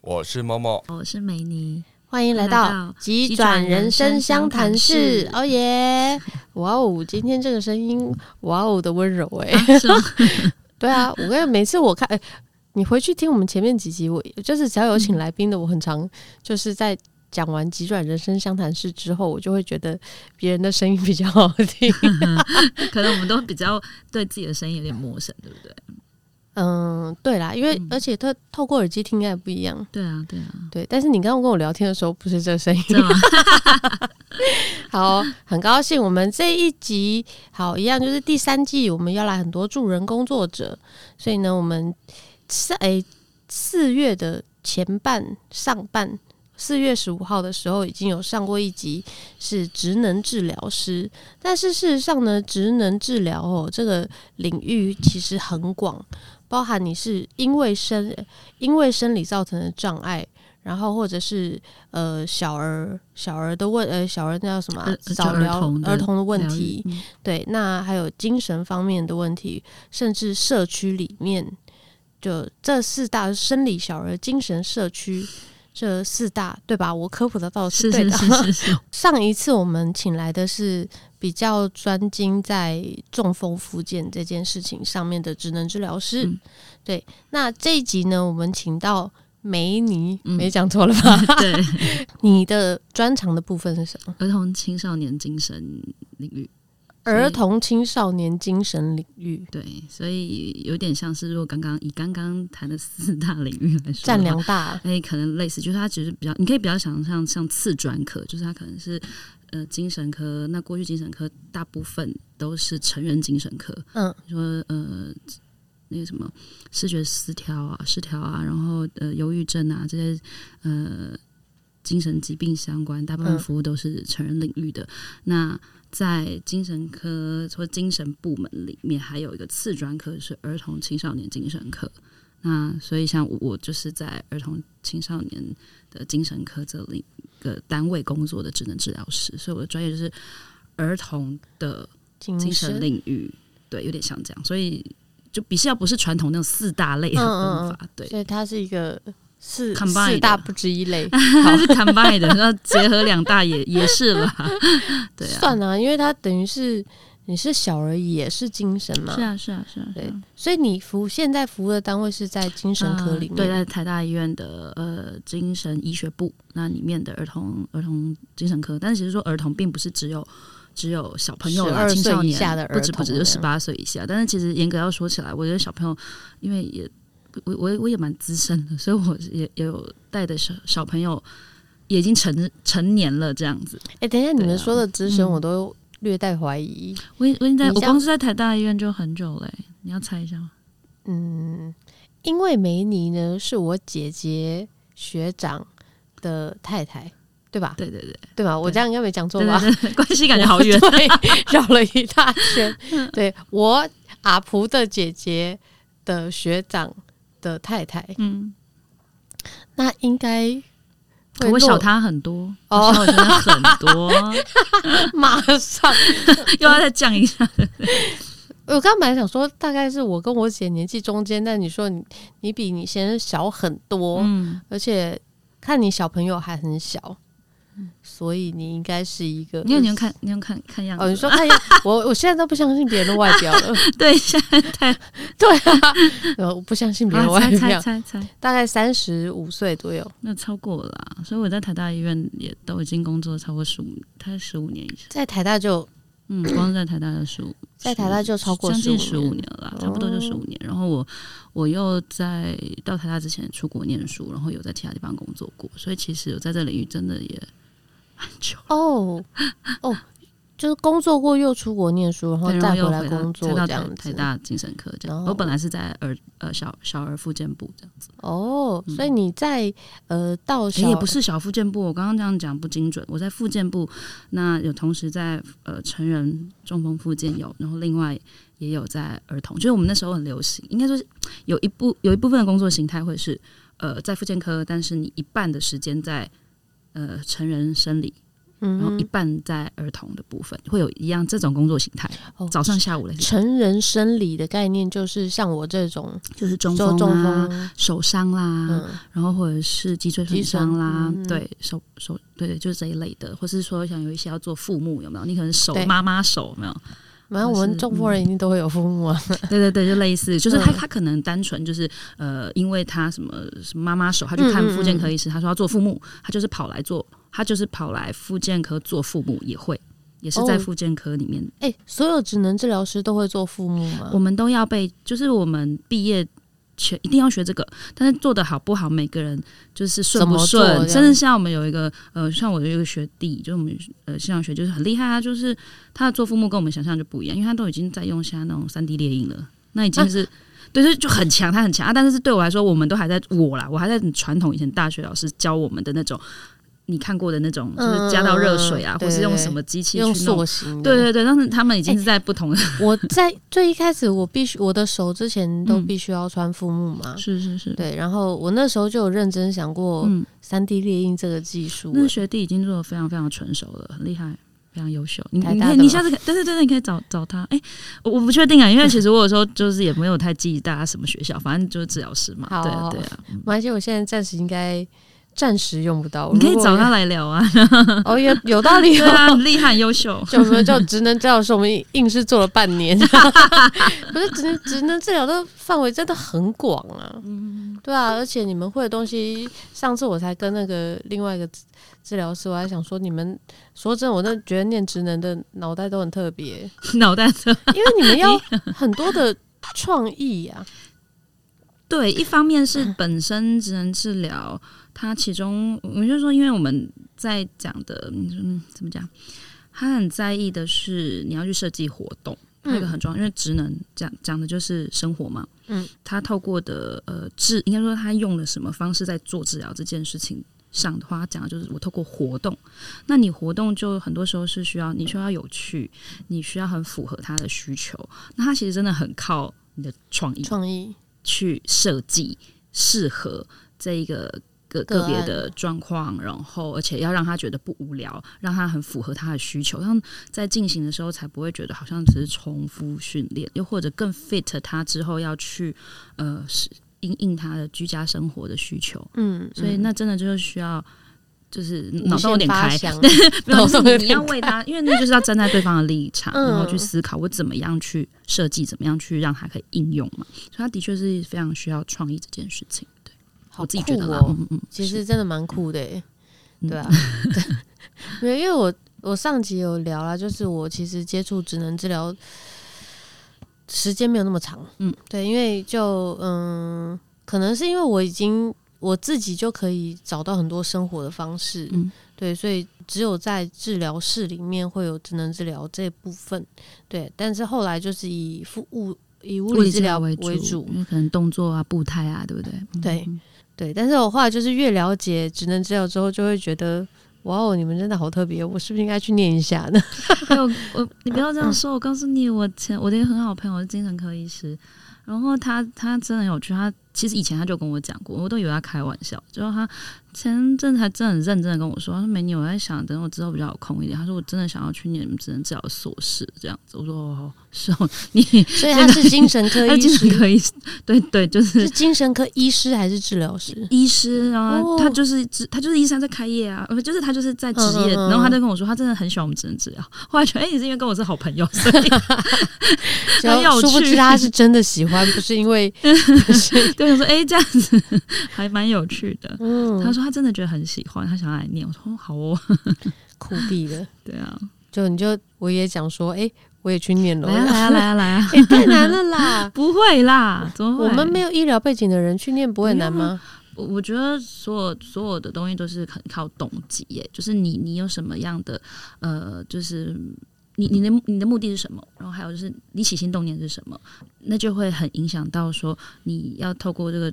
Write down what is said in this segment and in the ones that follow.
我是默默，我是美妮，欢迎来到急转人生相谈室。哦耶！哇哦，今天这个声音，哇哦的温柔哎？对啊，我跟每次我看，哎，你回去听我们前面几集，我就是只要有请来宾的，我很常就是在讲完急转人生相谈室之后，我就会觉得别人的声音比较好听，可能我们都比较对自己的声音有点陌生，对不对？嗯，对啦，因为而且他透过耳机听应该不一样。对啊，对啊，对。但是你刚刚跟我聊天的时候，不是这个声音。好，很高兴我们这一集好一样，就是第三季我们要来很多助人工作者，所以呢，我们四诶四月的前半上半四月十五号的时候已经有上过一集是职能治疗师，但是事实上呢，职能治疗哦这个领域其实很广。包含你是因为生因为生理造成的障碍，然后或者是呃小儿小儿的问呃小儿那叫什么啊？早疗儿童的问题，对，那还有精神方面的问题，甚至社区里面就这四大生理小儿精神社区这四大对吧？我科普的倒是对的。是 是是是是上一次我们请来的是。比较专精在中风复健这件事情上面的职能治疗师，嗯、对。那这一集呢，我们请到梅尼，嗯、没讲错了吧？对，你的专长的部分是什么？儿童青少年精神领域。儿童青少年精神领域，对，所以有点像是，如果刚刚以刚刚谈的四大领域来说，占两大，哎，可能类似，就是它只是比较，你可以比较想象像次专科，就是它可能是。呃，精神科那过去精神科大部分都是成人精神科，嗯，说呃那个什么视觉失调啊、失调啊，然后呃忧郁症啊这些呃精神疾病相关，大部分服务都是成人领域的。嗯、那在精神科或精神部门里面，还有一个次专科是儿童青少年精神科。那所以像我，我就是在儿童青少年的精神科这里。个单位工作的职能治疗师，所以我的专业就是儿童的精神领域，对，有点像这样，所以就比较不是传统那种四大类的方法，嗯嗯对，所以它是一个四 combine 四大不止一类，它是 combine 的，然后结合两大也也是了，对啊，算了，因为它等于是。你是小儿也是精神吗？是啊，是啊，是啊。对，所以你服现在服务的单位是在精神科里面，呃、对，在台大医院的呃精神医学部那里面的儿童儿童精神科。但是其实说儿童并不是只有只有小朋友啦，青少年不止不止就十八岁以下。但是其实严格要说起来，我觉得小朋友因为也我我我也蛮资深的，所以我也也有带的小小朋友也已经成成年了这样子。哎、欸，等一下，你们说的资深我都。嗯略带怀疑，我我在我光是在台大医院就很久嘞，欸，你要猜一下吗？嗯，因为梅尼呢是我姐姐学长的太太，对吧？对对对，对吧？我这样应该没讲错吧？关系感觉 好远，对，绕了一大圈。对，我阿璞的姐姐的学长的太太，嗯，那应该。我小他很多哦，小他很多，马上 又要再降一下。我刚刚本来想说，大概是我跟我姐年纪中间，但你说你你比你先生小很多，嗯，而且看你小朋友还很小。所以你应该是一个，你有你要看，你要看看样子。哦，你说看样，我我现在都不相信别人的外表了。对，现在太 对啊，我不相信别人的外表。猜猜猜，大概三十五岁左右，那超过了啦。所以我在台大医院也都已经工作超过十五，他十五年以上。在台大就，嗯，光是在台大就十五，在台大就超过将近十五年了，差不多就十五年。然后我我又在到台大之前出国念书，然后有在其他地方工作过，所以其实我在这领域真的也。哦哦，就是工作过又出国念书，然后再回来工作这样子。台大精神科这样，我本来是在儿呃小小儿复健部这样子。哦，所以你在呃到小也不是小复健部，我刚刚这样讲不精准。我在复健部，那有同时在呃成人中风复健有，然后另外也有在儿童。就是我们那时候很流行，应该说是有一部有一部分的工作形态会是呃在复健科，但是你一半的时间在。呃，成人生理，然后一半在儿童的部分，会有一样这种工作形态，哦、早上下午的成人生理的概念，就是像我这种，就是中风、啊、手伤啦，嗯、然后或者是脊椎损伤啦，嗯、对手手对对，就是这一类的，或是说像有一些要做父母有没有？你可能手妈妈手有没有？反正我们中国人一定都会有父母啊，对对对，就类似，就是他他可能单纯就是呃，因为他什么什么妈妈手，他去看妇健科医师，他说要做父母，他就是跑来做，他就是跑来妇健科做父母，也会也是在复健科里面。哎、哦欸，所有职能治疗师都会做父母吗？我们都要被，就是我们毕业。全一定要学这个，但是做的好不好，每个人就是顺不顺。甚至像我们有一个呃，像我有一个学弟，就是我们呃信仰学就是很厉害啊，就是他的做父母跟我们想象就不一样，因为他都已经在用像那种三 D 列印了，那已经是、啊、对，就就很强，他很强啊。但是对我来说，我们都还在我啦，我还在传统以前大学老师教我们的那种。你看过的那种，就是加到热水啊，嗯、或是用什么机器去弄塑形？对对对，但是他们已经是在不同的、欸。我在最一开始，我必须我的手之前都必须要穿腹木嘛、嗯。是是是，对。然后我那时候就有认真想过，三 D 列印这个技术、欸。那学弟已经做的非常非常纯熟了，很厉害，非常优秀。你你你下次对对对，你可以找找他。哎、欸，我我不确定啊，因为其实我有时候就是也没有太记大家什么学校，反正就是治疗师嘛。对啊对啊，没关系，我现在暂时应该。暂时用不到，你可以找他来聊啊。哦，有有道理，对啊，厉害优秀。就我们就职能治疗师，我们硬是做了半年。可是职能职能治疗的范围真的很广啊。嗯，对啊，而且你们会的东西，上次我才跟那个另外一个治疗师，我还想说，你们说真的，我真的觉得念职能的脑袋都很特别，脑袋特，因为你们要很多的创意呀、啊。对，一方面是本身职能治疗。他其中，我们就说，因为我们在讲的，嗯，怎么讲？他很在意的是你要去设计活动，那个很重要，因为职能讲讲的就是生活嘛。嗯，他透过的呃治，应该说他用了什么方式在做治疗这件事情上的话，讲的就是我透过活动。那你活动就很多时候是需要你需要有趣，你需要很符合他的需求。那他其实真的很靠你的创意，创意去设计适合这一个。个个别的状况，然后而且要让他觉得不无聊，让他很符合他的需求，让在进行的时候才不会觉得好像只是重复训练，又或者更 fit 他之后要去呃是应应他的居家生活的需求。嗯，所以那真的就是需要就是脑洞有点开，脑洞你要为他，因为那就是要站在对方的立场，然后去思考我怎么样去设计，怎么样去让他可以应用嘛。所以他的确是非常需要创意这件事情。好酷哦！其实真的蛮酷的，对啊，对，因为我我上集有聊了，就是我其实接触职能治疗时间没有那么长，嗯，对，因为就嗯，可能是因为我已经我自己就可以找到很多生活的方式，嗯，对，所以只有在治疗室里面会有职能治疗这部分，对，但是后来就是以物以物理治疗为主，因为可能动作啊、步态啊，对不对？对。对，但是我后来就是越了解职能治疗之后，就会觉得哇哦，你们真的好特别，我是不是应该去念一下呢？还有我，你不要这样说，我告诉你，我前我的一个很好朋友是精神科医师，然后他他真的有去，他其实以前他就跟我讲过，我都以为他开玩笑，之后他。前阵子还真的很认真的跟我说，他说：“美女，我在想，等我之后比较有空一点。”他说：“我真的想要去念职能治疗硕士这样子。”我说：“哦，是哦，你所以他是精神科 医师，精神科医师，对对，就是是精神科医师还是治疗师？医师，然后他就是他就是医生在开业啊，就是他就是在职业。然后他就跟我说，他真的很喜欢我们职能治疗。后来觉得，哎，你是因为跟我是好朋友，所以很有趣。殊不知他是真的喜欢，不是因为 对我说，哎，这样子还蛮有趣的。嗯，他说。他真的觉得很喜欢，他想要来念。我说好哦，酷毙了。对啊，就你就我也讲说，哎、欸，我也去念了。来啊来啊来啊来啊！欸、太难 了啦，不会啦，怎么会？我们没有医疗背景的人去念不会难吗？我我觉得所有所有的东西都是很靠动机耶，就是你你有什么样的呃，就是你你的你的目的是什么？然后还有就是你起心动念是什么？那就会很影响到说你要透过这个。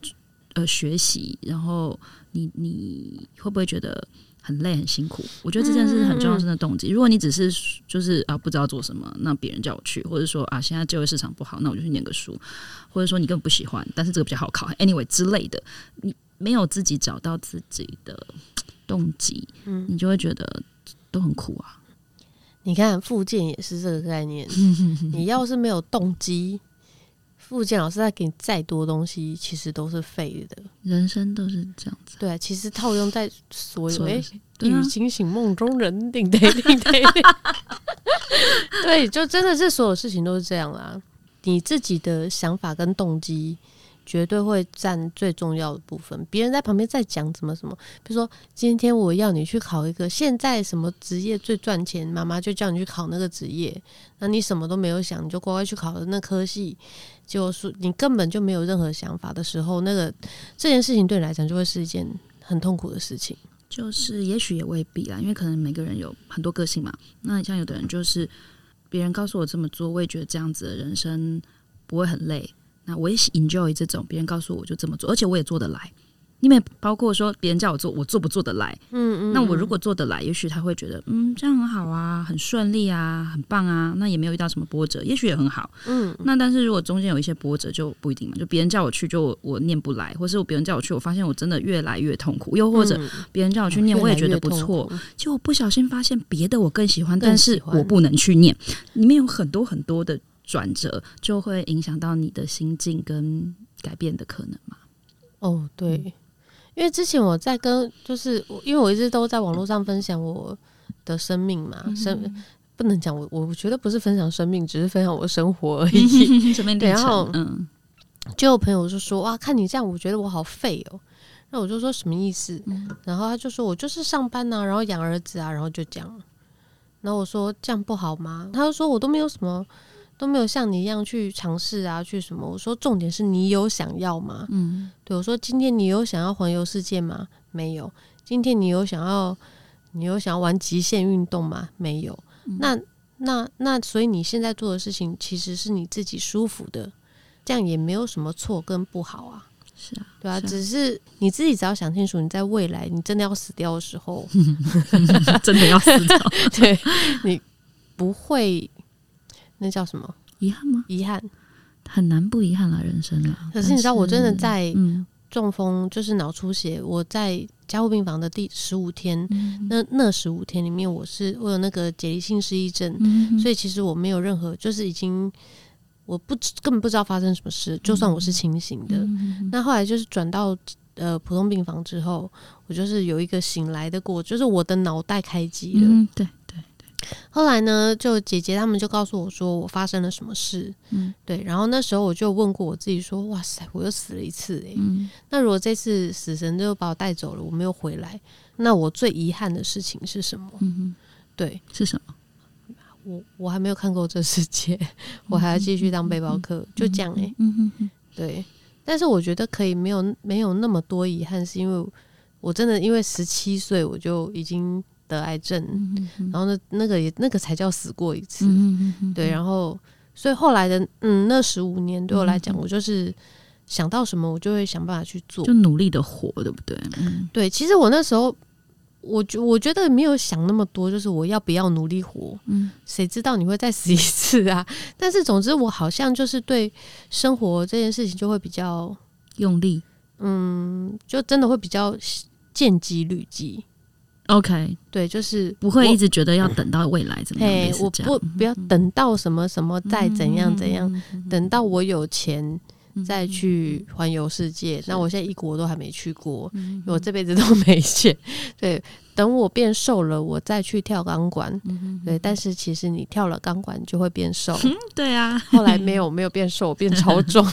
呃，学习，然后你你会不会觉得很累很辛苦？我觉得这件事很重要，真的动机。如果你只是就是啊不知道做什么，那别人叫我去，或者说啊现在就业市场不好，那我就去念个书，或者说你根本不喜欢，但是这个比较好考，anyway 之类的，你没有自己找到自己的动机，嗯，你就会觉得都很苦啊。你看附件也是这个概念，你要是没有动机，复健老师再给你再多东西，其实都是废的。人生都是这样子。对，其实套用在所有，哎，对啊，雨惊醒梦中人，顶得顶得。对，就真的是所有事情都是这样啦。你自己的想法跟动机。绝对会占最重要的部分。别人在旁边在讲什么什么，比如说今天我要你去考一个现在什么职业最赚钱，妈妈就叫你去考那个职业，那你什么都没有想，你就乖乖去考了那科系，就是你根本就没有任何想法的时候，那个这件事情对你来讲就会是一件很痛苦的事情。就是也许也未必啦，因为可能每个人有很多个性嘛。那像有的人就是别人告诉我这么做，我也觉得这样子的人生不会很累。那我也 enjoy 这种，别人告诉我，就这么做，而且我也做得来。因为包括说别人叫我做，我做不做得来？嗯嗯。那我如果做得来，也许他会觉得，嗯，这样很好啊，很顺利啊，很棒啊。那也没有遇到什么波折，也许也很好。嗯。那但是如果中间有一些波折，就不一定嘛。就别人叫我去，就我，我念不来，或是别人叫我去，我发现我真的越来越痛苦。又或者别人叫我去念，我也觉得不错，就我不小心发现别的我更喜欢，但是我不能去念。里面有很多很多的。转折就会影响到你的心境跟改变的可能吗？哦，对，嗯、因为之前我在跟，就是因为我一直都在网络上分享我的生命嘛，嗯、生不能讲我，我觉得不是分享生命，只是分享我的生活而已。生命。然后，嗯，就有朋友就说：“哇，看你这样，我觉得我好废哦。”那我就说什么意思？嗯、然后他就说：“我就是上班啊，然后养儿子啊，然后就这样。”然后我说：“这样不好吗？”他就说：“我都没有什么。”都没有像你一样去尝试啊，去什么？我说重点是你有想要吗？嗯，对，我说今天你有想要环游世界吗？没有。今天你有想要，你有想要玩极限运动吗？没有。嗯、那那那，所以你现在做的事情其实是你自己舒服的，这样也没有什么错跟不好啊。是啊，对啊，是啊，只是你自己只要想清楚，你在未来你真的要死掉的时候，真的要死掉，对，你不会。那叫什么遗憾吗？遗憾很难不遗憾了，人生啊。可是你知道，我真的在中风，就是脑出血，嗯、我在加护病房的第十五天，嗯、那那十五天里面，我是我有那个解离性失忆症，嗯、所以其实我没有任何，就是已经我不根本不知道发生什么事，就算我是清醒的。嗯、那后来就是转到呃普通病房之后，我就是有一个醒来的过，就是我的脑袋开机了。嗯、对。后来呢，就姐姐他们就告诉我说，我发生了什么事。嗯，对。然后那时候我就问过我自己说，哇塞，我又死了一次哎。嗯，那如果这次死神就把我带走了，我没有回来，那我最遗憾的事情是什么？对，是什么？我我还没有看过这世界，我还要继续当背包客，嗯、就这样哎。嗯哼哼，对。但是我觉得可以没有没有那么多遗憾，是因为我真的因为十七岁我就已经。得癌症，嗯、然后那那个也那个才叫死过一次，嗯、对，然后所以后来的嗯那十五年对我来讲，嗯、我就是想到什么我就会想办法去做，就努力的活，对不对？嗯、对，其实我那时候我觉我觉得没有想那么多，就是我要不要努力活，嗯，谁知道你会再死一次啊？但是总之我好像就是对生活这件事情就会比较用力，嗯，就真的会比较见机虑机。OK，对，就是不会一直觉得要等到未来怎么样，我不不要等到什么什么再怎样怎样，等到我有钱再去环游世界。那我现在一国都还没去过，我这辈子都没钱。对。等我变瘦了，我再去跳钢管。嗯、对，但是其实你跳了钢管就会变瘦。嗯、对啊，后来没 有没有变瘦，变超 重。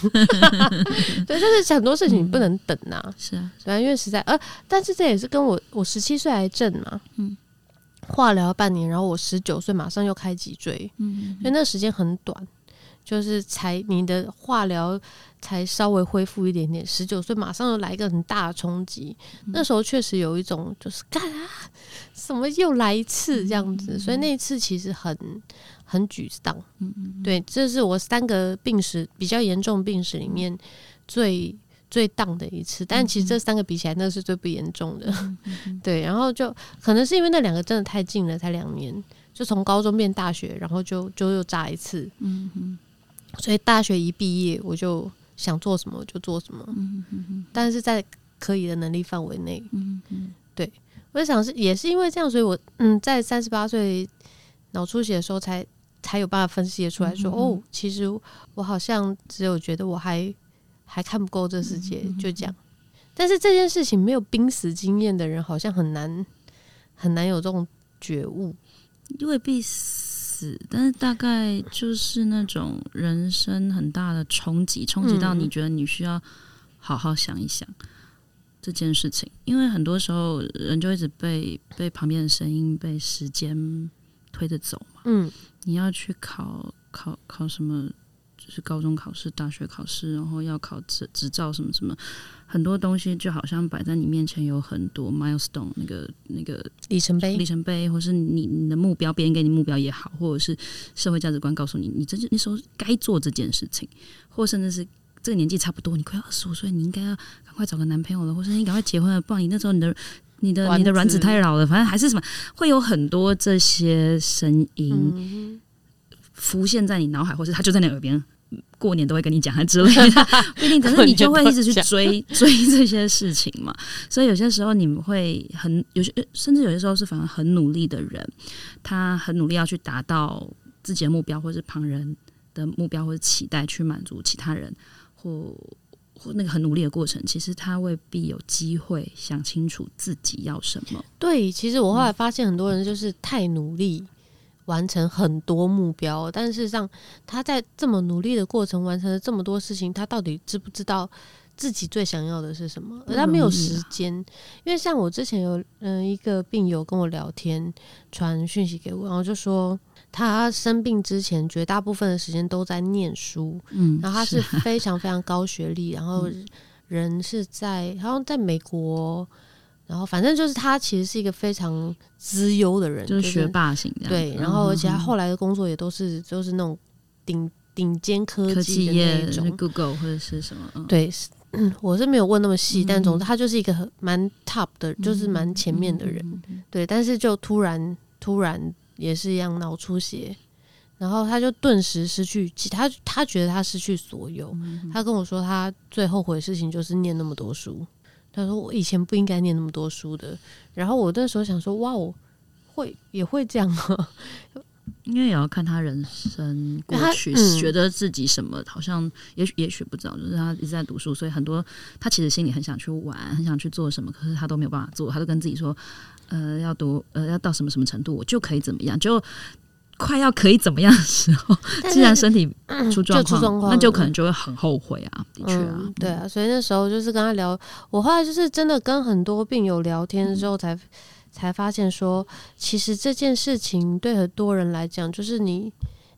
对，就是很多事情你不能等呐。是啊，对，因为实在呃，但是这也是跟我我十七岁癌症嘛，嗯，化疗半年，然后我十九岁马上又开脊椎，嗯，所以那时间很短。就是才你的化疗才稍微恢复一点点，十九岁马上又来一个很大的冲击，嗯、那时候确实有一种就是干啊，什么又来一次这样子，嗯、所以那一次其实很很沮丧。嗯嗯，对，这是我三个病史比较严重病史里面最最荡的一次，但其实这三个比起来，那是最不严重的。对，然后就可能是因为那两个真的太近了，才两年，就从高中变大学，然后就就又炸一次。嗯嗯。所以大学一毕业，我就想做什么就做什么，但是在可以的能力范围内，对，我想是也是因为这样，所以我嗯，在三十八岁脑出血的时候才，才才有办法分析的出来说，哦，其实我好像只有觉得我还还看不够这世界，就这样。但是这件事情没有濒死经验的人，好像很难很难有这种觉悟，未必死，但是大概就是那种人生很大的冲击，冲击到你觉得你需要好好想一想。这件事情，因为很多时候人就一直被被旁边的声音、被时间推着走嘛。嗯，你要去考考考什么？就是高中考试、大学考试，然后要考执执照什么什么，很多东西就好像摆在你面前，有很多 milestone 那个那个里程碑、里程碑，或是你你的目标，别人给你目标也好，或者是社会价值观告诉你，你这那时候该做这件事情，或甚至是。这个年纪差不多，你快要二十五岁，你应该要赶快找个男朋友了，或是你赶快结婚了。不然你那时候你的、你的、你的卵子太老了，反正还是什么，会有很多这些声音浮现在你脑海，或是他就在你耳边，过年都会跟你讲啊之类的，不一定。可是你就会一直去追追这些事情嘛。所以有些时候你们会很有些，甚至有些时候是反而很努力的人，他很努力要去达到自己的目标，或者是旁人的目标或者期待，去满足其他人。或或那个很努力的过程，其实他未必有机会想清楚自己要什么。对，其实我后来发现，很多人就是太努力完成很多目标，但事实上他在这么努力的过程完成了这么多事情，他到底知不知道自己最想要的是什么？而他没有时间，因为像我之前有嗯一个病友跟我聊天，传讯息给我，然后就说。他生病之前，绝大部分的时间都在念书。嗯，然后他是非常非常高学历，然后人是在好像在美国，然后反正就是他其实是一个非常资优的人，就是学霸型的。对，然后而且他后来的工作也都是就是那种顶顶尖科技的那种，Google 或者是什么。嗯、对，嗯，我是没有问那么细，嗯、但总之他就是一个很蛮 top 的，就是蛮前面的人。对，但是就突然突然。也是一样脑出血，然后他就顿时失去，他他觉得他失去所有。嗯、他跟我说，他最后悔的事情就是念那么多书。他说我以前不应该念那么多书的。然后我那时候想说，哇，我会也会这样啊？因为也要看他人生过去，嗯、觉得自己什么好像也许也许不知道，就是他一直在读书，所以很多他其实心里很想去玩，很想去做什么，可是他都没有办法做，他就跟自己说。呃，要读呃，要到什么什么程度，我就可以怎么样？就快要可以怎么样的时候，既然身体出状况，那就可能就会很后悔啊。的确啊、嗯，对啊，所以那时候就是跟他聊，我后来就是真的跟很多病友聊天之后才，才、嗯、才发现说，其实这件事情对很多人来讲，就是你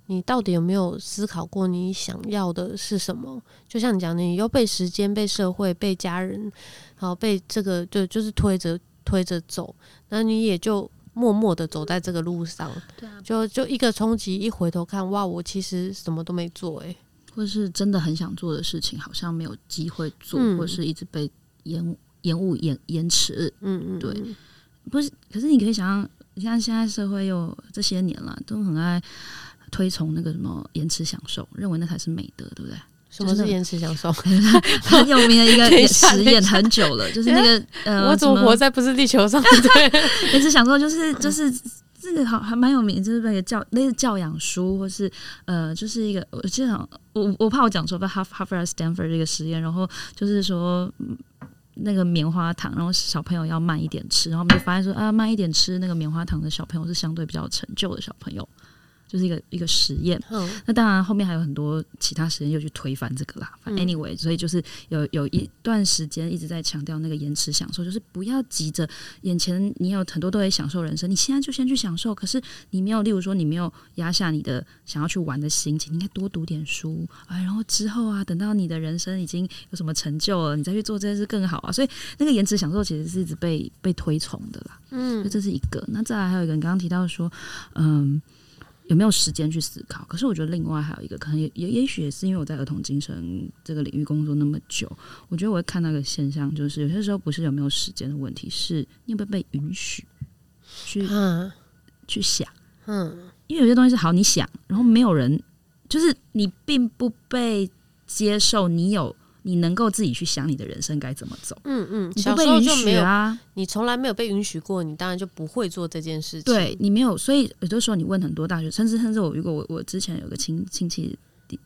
你到底有没有思考过你想要的是什么？就像你讲的，你又被时间、被社会、被家人，然后被这个就就是推着。推着走，那你也就默默的走在这个路上，对啊，就就一个冲击，一回头看，哇，我其实什么都没做，欸，诶，或是真的很想做的事情，好像没有机会做，嗯、或是一直被延延误、延延迟，嗯嗯，对，不是，可是你可以想象，你看现在社会又这些年了，都很爱推崇那个什么延迟享受，认为那才是美德，对不对？什么是延迟享受？很有名的一个 实验，很久了，就是那个呃，我怎么活在不是地球上？对，延迟享受就是就是这个好还蛮有名，就是那个教类似教养书，或是呃，就是一个我记得我我怕我讲错，不哈佛、Stanford 这个实验，然后就是说那个棉花糖，然后小朋友要慢一点吃，然后我们就发现说啊，慢一点吃那个棉花糖的小朋友是相对比较有成就的小朋友。就是一个一个实验，嗯、那当然后面还有很多其他实验又去推翻这个啦。Anyway，所以就是有有一段时间一直在强调那个延迟享受，就是不要急着眼前你有很多都在享受人生，你现在就先去享受。可是你没有，例如说你没有压下你的想要去玩的心情，你应该多读点书，哎，然后之后啊，等到你的人生已经有什么成就了，你再去做这件事更好啊。所以那个延迟享受其实是一直被被推崇的啦。嗯，这是一个。那再来还有一个，你刚刚提到说，嗯。有没有时间去思考？可是我觉得另外还有一个，可能也也也许也是因为我在儿童精神这个领域工作那么久，我觉得我会看到一个现象，就是有些时候不是有没有时间的问题，是你有没有被允许去、嗯、去想，嗯，因为有些东西是好你想，然后没有人，就是你并不被接受，你有你能够自己去想你的人生该怎么走。嗯嗯，你不被允许啊，你从来没有被允许过，你当然就不会做这件事情。对，你没有，所以有的时候你问很多大学，甚至甚至我如果我我之前有个亲亲戚。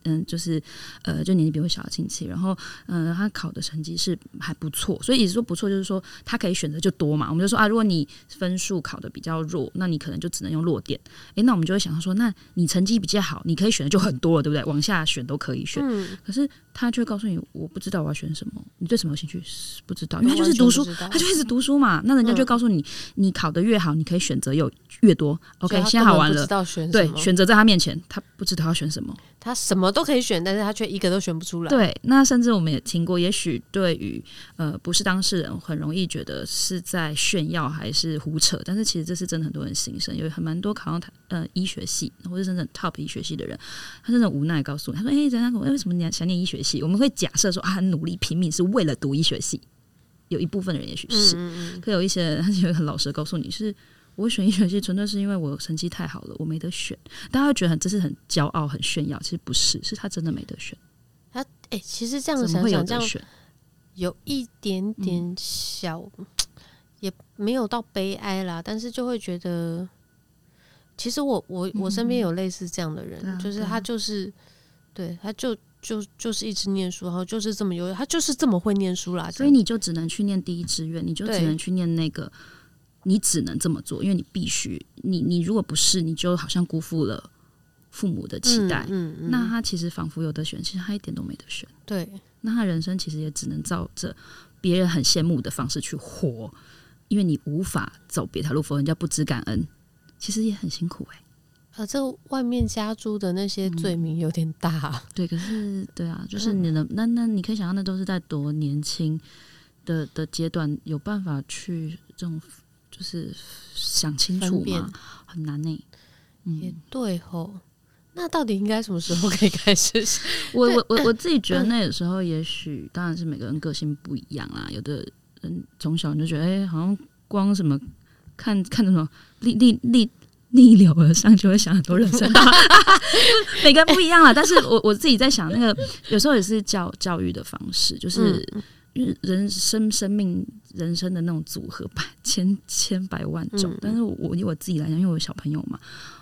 嗯，就是呃，就年纪比我小的亲戚，然后嗯、呃，他考的成绩是还不错，所以也是说不错，就是说他可以选择就多嘛。我们就说啊，如果你分数考的比较弱，那你可能就只能用弱点。诶，那我们就会想到说，那你成绩比较好，你可以选的就很多了，对不对？往下选都可以选。嗯、可是他就会告诉你，我不知道我要选什么。你对什么有兴趣？不知道，因为他就是读书，他就一直读书嘛。那人家就告诉你，嗯、你考的越好，你可以选择有越多。OK，现在好玩了。对，选择在他面前，他不知道要选什么。他什么都可以选，但是他却一个都选不出来。对，那甚至我们也听过，也许对于呃不是当事人，很容易觉得是在炫耀还是胡扯，但是其实这是真的很多人心声，有很蛮多考上台呃医学系或者真正 top 医学系的人，他真的无奈告诉我，他说：“哎、欸，人家为什么你想念医学系？”我们会假设说啊，很努力拼命是为了读医学系，有一部分的人也许是，嗯嗯，可有一些人他就会很老实的告诉你是。我选医学系纯粹是因为我成绩太好了，我没得选。大家会觉得很这是很骄傲、很炫耀，其实不是，是他真的没得选。他哎、欸，其实这样想想，这样有一点点小，嗯、也没有到悲哀啦。但是就会觉得，其实我我我身边有类似这样的人，嗯、就是他就是，对，他就就就是一直念书，然后就是这么优秀，他就是这么会念书啦。所以你就只能去念第一志愿，你就只能去念那个。你只能这么做，因为你必须，你你如果不是，你就好像辜负了父母的期待。嗯嗯嗯、那他其实仿佛有的选，其实他一点都没得选。对，那他人生其实也只能照着别人很羡慕的方式去活，因为你无法走别条路，否则人家不知感恩，其实也很辛苦哎、欸。啊，这外面加诸的那些罪名有点大。嗯、对，可是对啊，就是你的、嗯、那那你可以想象，那都是在多年轻的的阶段有办法去这种。就是想清楚嘛，很难呢、欸。嗯，也对吼。那到底应该什么时候可以开始？我我我我自己觉得那个时候，也许当然是每个人个性不一样啦。有的人从小就觉得，哎、欸，好像光什么看看什么逆逆逆逆流而上，就会想很多人生道。每个人不一样啊。但是我我自己在想，那个有时候也是教教育的方式，就是。人生生命人生的那种组合百 千千百万种，嗯、但是我以我自己来讲，因为我有小朋友嘛，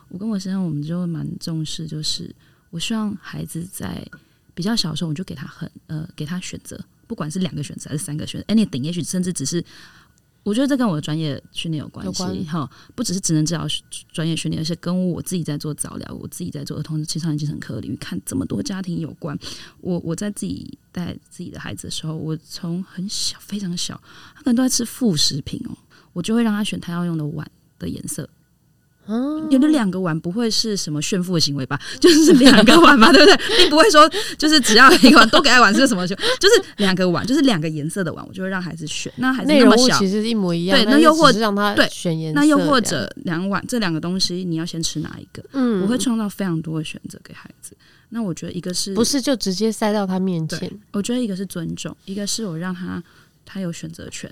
我跟我先生我们就蛮重视，就是我希望孩子在比较小的时候，我就给他很呃给他选择，不管是两个选择还是三个选择，anything，也许甚至只是。我觉得这跟我的专业训练有关系哈，不只是职能治疗专业训练，而且跟我自己在做早疗，我自己在做儿童青少年精神科领域看这么多家庭有关。我我在自己带自己的孩子的时候，我从很小非常小，他可能都在吃副食品哦，我就会让他选他要用的碗的颜色。有的两个碗不会是什么炫富的行为吧？就是两个碗嘛，对不对？并不会说就是只要一个碗都给他玩是什么？就是两个碗，就是两个颜色的碗，我就会让孩子选。那孩子那么小，其实一模一样。对，那又或者让他对选颜色。那又或者两碗这两个东西，你要先吃哪一个？嗯，我会创造非常多的选择给孩子。那我觉得一个是不是就直接塞到他面前？我觉得一个是尊重，一个是我让他他有选择权。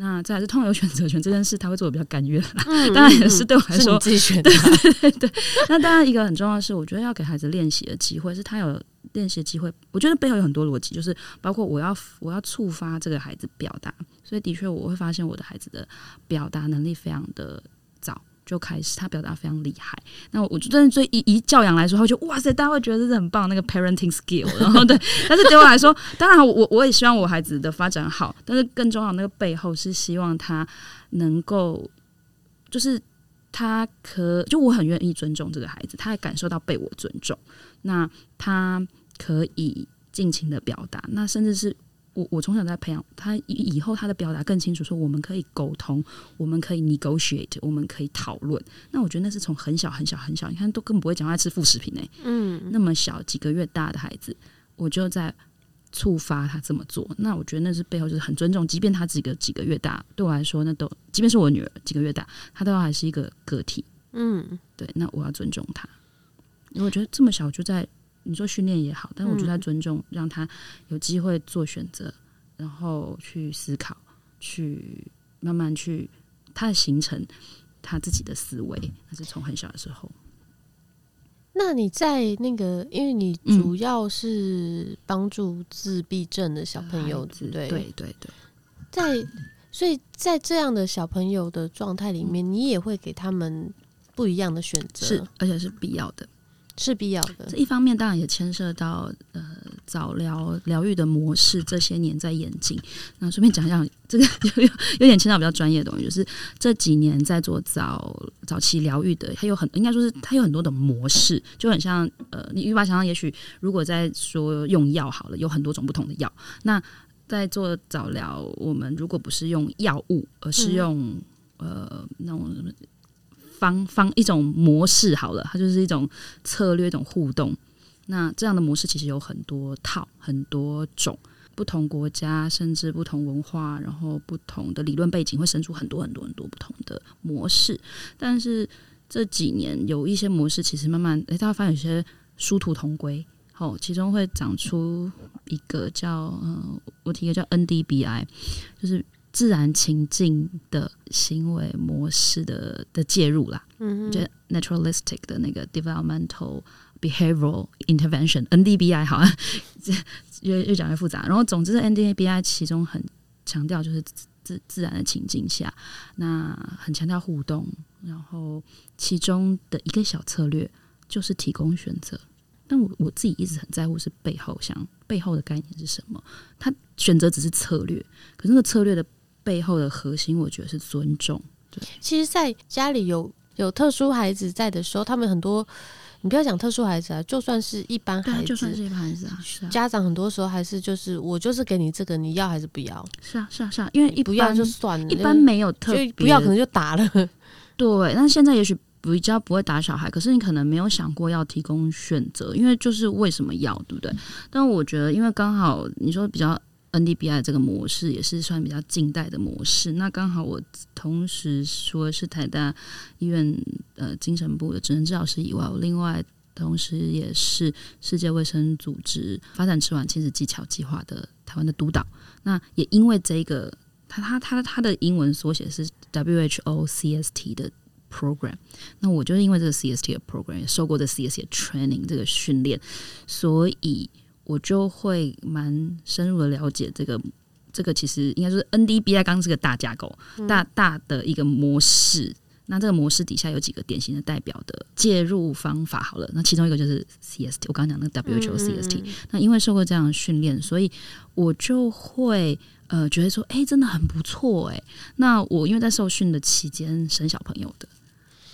那再来是痛有选择权这件事，他会做的比较甘愿啦。嗯、当然也是对我来说，自己选的。对对对。那当然一个很重要的是，我觉得要给孩子练习的机会，是他有练习的机会。我觉得背后有很多逻辑，就是包括我要我要触发这个孩子表达，所以的确我会发现我的孩子的表达能力非常的早。就开始，他表达非常厉害。那我觉得，对以以教养来说，他就哇塞，大家会觉得这是很棒那个 parenting skill。然后对，但是对我来说，当然我我也希望我孩子的发展好，但是更重要那个背后是希望他能够，就是他可就我很愿意尊重这个孩子，他也感受到被我尊重，那他可以尽情的表达，那甚至是。我我从小在培养他，以以后他的表达更清楚，说我们可以沟通，我们可以 negotiate，我们可以讨论。那我觉得那是从很小很小很小，你看都根本不会讲话吃副食品呢。嗯，那么小几个月大的孩子，我就在触发他这么做。那我觉得那是背后就是很尊重，即便他几个几个月大，对我来说那都，即便是我女儿几个月大，他都还是一个个体。嗯，对，那我要尊重他，因为我觉得这么小就在。你说训练也好，但我觉得尊重，让他有机会做选择，嗯、然后去思考，去慢慢去他的形成他自己的思维，那是从很小的时候。那你在那个，因为你主要是帮助自闭症的小朋友，嗯、对。对对对，在所以在这样的小朋友的状态里面，你也会给他们不一样的选择，是而且是必要的。是必要的。这一方面当然也牵涉到呃早疗疗愈的模式，这些年在演进。那顺便讲讲这个有 有有点牵涉到比较专业的东西，就是这几年在做早早期疗愈的，它有很应该说是它有很多的模式，就很像呃你无法想象，也许如果在说用药好了，有很多种不同的药。那在做早疗，我们如果不是用药物，而是用、嗯、呃那种。方方一种模式好了，它就是一种策略，一种互动。那这样的模式其实有很多套、很多种，不同国家甚至不同文化，然后不同的理论背景会生出很多很多很多不同的模式。但是这几年有一些模式其实慢慢，哎，大家发现有些殊途同归。哦，其中会长出一个叫呃，我提一个叫 NDBI，就是。自然情境的行为模式的的介入啦，嗯，就 naturalistic 的那个 developmental behavioral intervention（NDBI） 好啊，越越讲越复杂。然后，总之，NDBI 其中很强调就是自自然的情境下，那很强调互动。然后，其中的一个小策略就是提供选择。但我我自己一直很在乎是背后想背后的概念是什么？他选择只是策略，可是那个策略的。背后的核心，我觉得是尊重。对，其实，在家里有有特殊孩子在的时候，他们很多，你不要讲特殊孩子啊，就算是一般孩子，就算是一般孩子啊，啊家长很多时候还是就是我就是给你这个，你要还是不要？是啊，是啊，是啊，因为一不要就算了，一般没有特别不要，可能就打了。对，但现在也许比较不会打小孩，可是你可能没有想过要提供选择，因为就是为什么要，对不对？嗯、但我觉得，因为刚好你说比较。NDBI 这个模式也是算比较近代的模式。那刚好我同时说是台大医院呃精神部的职能治疗师以外，我另外同时也是世界卫生组织发展迟缓亲子技巧计划的台湾的督导。那也因为这个，他他他他的英文缩写是 WHO CST 的 program。那我就是因为这个 CST 的 program 也受过这 CST 的 training 这个训练，所以。我就会蛮深入的了解这个，这个其实应该说是 NDBI 刚刚是个大架构，大大的一个模式。那这个模式底下有几个典型的代表的介入方法。好了，那其中一个就是 CST，我刚刚讲那个 WHO CST。那因为受过这样的训练，所以我就会呃觉得说，哎，真的很不错哎。那我因为在受训的期间生小朋友的。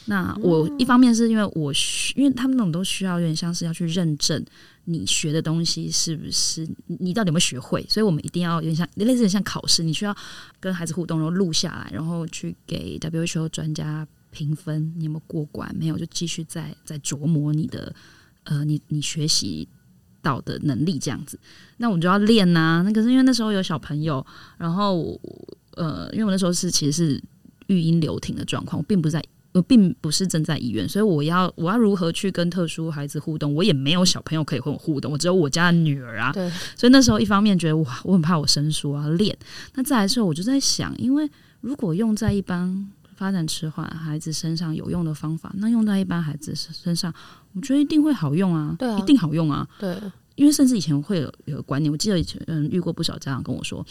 那我一方面是因为我需，因为他们那种都需要有点像是要去认证你学的东西是不是你到底有没有学会，所以我们一定要有点像类似像考试，你需要跟孩子互动，然后录下来，然后去给 WHO 专家评分，你有没有过关？没有就继续再再琢磨你的呃你你学习到的能力这样子。那我们就要练呐、那可是因为那时候有小朋友，然后呃，因为我那时候是其实是育婴流停的状况，我并不是在。我并不是正在医院，所以我要我要如何去跟特殊孩子互动？我也没有小朋友可以和我互动，我只有我家的女儿啊。对，所以那时候一方面觉得哇，我很怕我生疏啊，练。那再来的时候，我就在想，因为如果用在一般发展迟缓孩子身上有用的方法，那用在一般孩子身上，我觉得一定会好用啊，对啊，一定好用啊。对，因为甚至以前会有有个观念，我记得以前嗯遇过不少家长跟我说，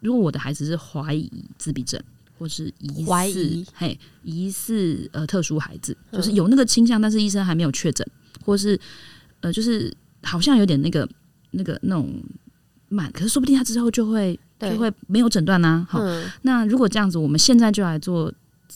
如果我的孩子是怀疑自闭症。或是疑似嘿疑似呃特殊孩子，就是有那个倾向，但是医生还没有确诊，或是呃就是好像有点那个那个那种慢，可是说不定他之后就会就会没有诊断呐。好，那如果这样子，我们现在就来做。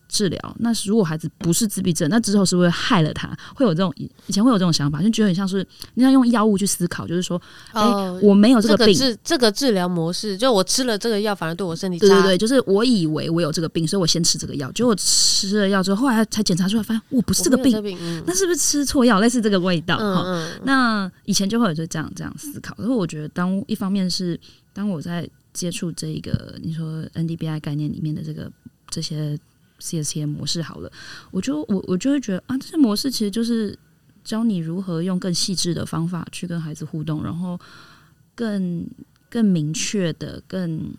治疗，那如果孩子不是自闭症，那之后是不是会害了他？会有这种以前会有这种想法，就觉得很像是你要用药物去思考，就是说，哎、哦欸，我没有这个病，这个治这个治疗模式，就我吃了这个药，反而对我身体差。对对对，就是我以为我有这个病，所以我先吃这个药，结果吃了药之后，后来才检查出来，发现我不是这个病，病嗯、那是不是吃错药？类似这个味道哈。嗯嗯，那以前就会有就这样这样思考，所以我觉得，当一方面是当我在接触这个你说 NDBI 概念里面的这个这些。CST 模式好了，我就我我就会觉得啊，这些模式其实就是教你如何用更细致的方法去跟孩子互动，然后更更明确的、更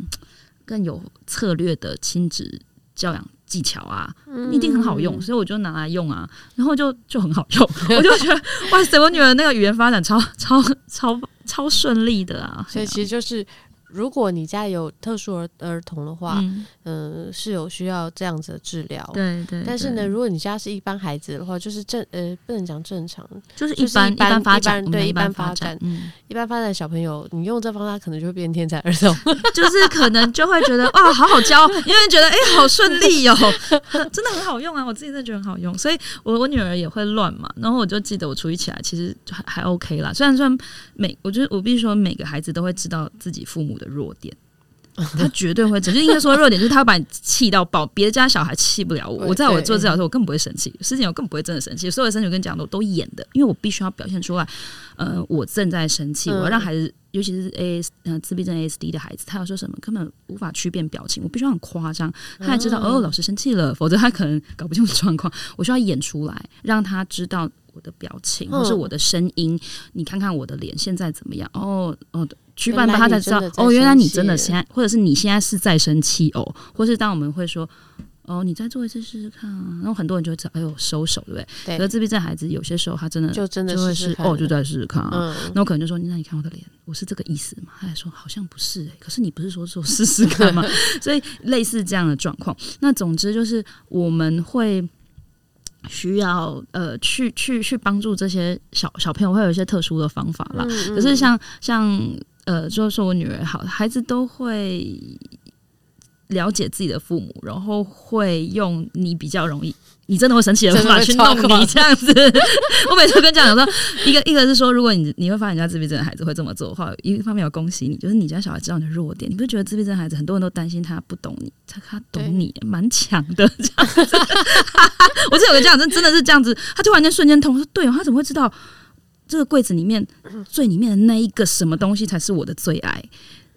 更有策略的亲子教养技巧啊，一定很好用，所以我就拿来用啊，然后就就很好用，我就觉得哇塞，我女儿那个语言发展超超超超顺利的啊，所以其实就是。如果你家有特殊儿儿童的话，嗯，呃，是有需要这样子的治疗，对对。但是呢，如果你家是一般孩子的话，就是正呃，不能讲正常，就是一般一般发展，对一般发展，嗯，一般发展。小朋友，你用这方法可能就会变天才儿童，就是可能就会觉得哇，好好教，因为觉得哎，好顺利哦，真的很好用啊，我自己真的觉得很好用，所以我我女儿也会乱嘛，然后我就记得我处理起来其实还还 OK 啦，虽然说每我觉得我必须说每个孩子都会知道自己父母的弱点，他绝对会，只是应该说弱点就是他会把你气到爆。别家小孩气不了我，我在我做治疗的时候，我更不会生气。事情我更不会真的生气，所有的生气我跟你讲的我都演的，因为我必须要表现出来。呃，我正在生气，我要让孩子，尤其是 A S 呃自闭症 A S D 的孩子，他要说什么根本无法区辨表情，我必须要很夸张，他才知道哦，老师生气了，否则他可能搞不清楚状况。我需要演出来，让他知道我的表情或是我的声音。你看看我的脸现在怎么样？哦哦。举办吧，他才知道哦，原来你真的现在，或者是你现在是在生气哦，或是当我们会说哦，你再做一次试试看啊，然后很多人就会知道，哎呦，收手，对不对？对。可是自闭症孩子有些时候他真的就真的就会是哦，就再试试看啊，那、嗯、我可能就说，那你看我的脸，我是这个意思吗？他还说好像不是哎、欸，可是你不是说说试试看吗？所以类似这样的状况，那总之就是我们会需要呃去去去帮助这些小小朋友，会有一些特殊的方法啦。嗯嗯，可是像像。呃，就是说我女儿好，孩子都会了解自己的父母，然后会用你比较容易，你真的会生气的方法去弄你这样子。我每次跟家长说，一个一个是说，如果你你会发现人家自闭症的孩子会这么做的话，一方面要恭喜你，就是你家小孩知道你的弱点。你不是觉得自闭症孩子很多人都担心他不懂你，他他懂你，蛮强的这样子。我是有个家长真真的是这样子，他突然间瞬间通，我说对哦，他怎么会知道？这个柜子里面最里面的那一个什么东西才是我的最爱？